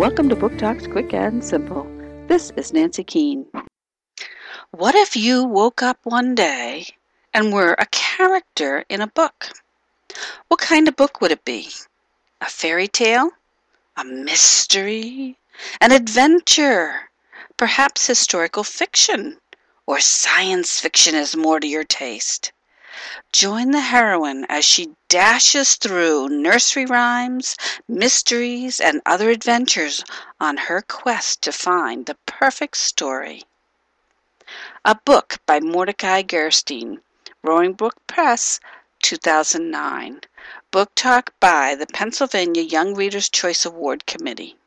Welcome to Book Talks Quick and Simple. This is Nancy Keene. What if you woke up one day and were a character in a book? What kind of book would it be? A fairy tale? A mystery? An adventure? Perhaps historical fiction? Or science fiction is more to your taste? Join the heroine as she dashes through nursery rhymes, mysteries, and other adventures on her quest to find the perfect story. A book by Mordicai Gerstein, Roaring Brook Press, 2009. Book Talk by the Pennsylvania Young Readers' Choice Award Committee.